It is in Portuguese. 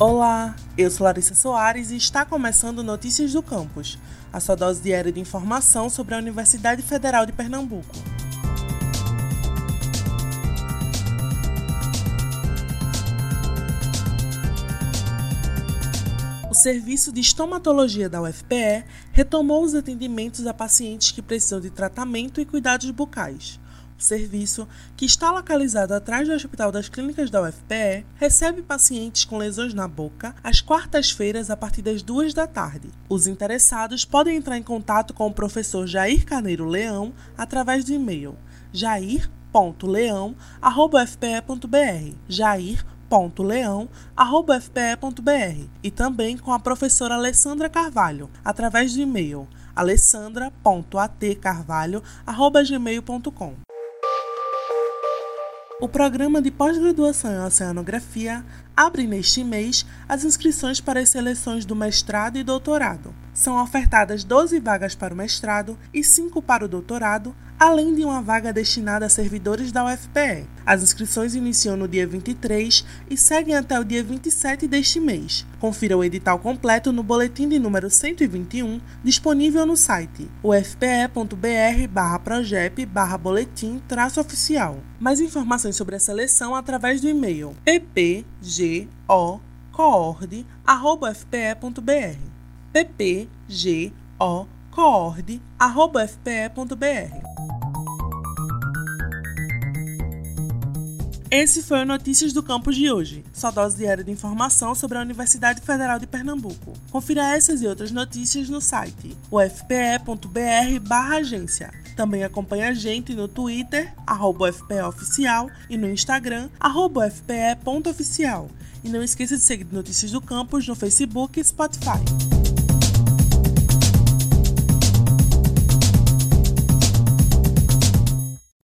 Olá, eu sou Larissa Soares e está começando Notícias do Campus, a sua dose diária de informação sobre a Universidade Federal de Pernambuco. O Serviço de Estomatologia da UFPE retomou os atendimentos a pacientes que precisam de tratamento e cuidados bucais. Serviço, que está localizado atrás do Hospital das Clínicas da UFPE, recebe pacientes com lesões na boca às quartas-feiras a partir das duas da tarde. Os interessados podem entrar em contato com o professor Jair Carneiro Leão através do e-mail jair.leão.fpe.br jair.leão.fpe.br e também com a professora Alessandra Carvalho através do e-mail alessandra.atcarvalho.gmail.com o programa de pós-graduação em Oceanografia abre neste mês as inscrições para as seleções do mestrado e doutorado. São ofertadas 12 vagas para o mestrado e 5 para o doutorado, além de uma vaga destinada a servidores da UFPE. As inscrições iniciam no dia 23 e seguem até o dia 27 deste mês. Confira o edital completo no boletim de número 121, disponível no site ufpe.br/projep/boletim-oficial. Mais informações sobre a seleção através do e-mail ppgocoord@fpe.br ppgocoord@fpe.br Esse foi o Notícias do Campus de hoje, sua dose diária de informação sobre a Universidade Federal de Pernambuco. Confira essas e outras notícias no site ufpe.br/agência. Também acompanhe a gente no Twitter, @fpeoficial e no Instagram, @fpe.oficial. E não esqueça de seguir Notícias do Campus no Facebook e Spotify.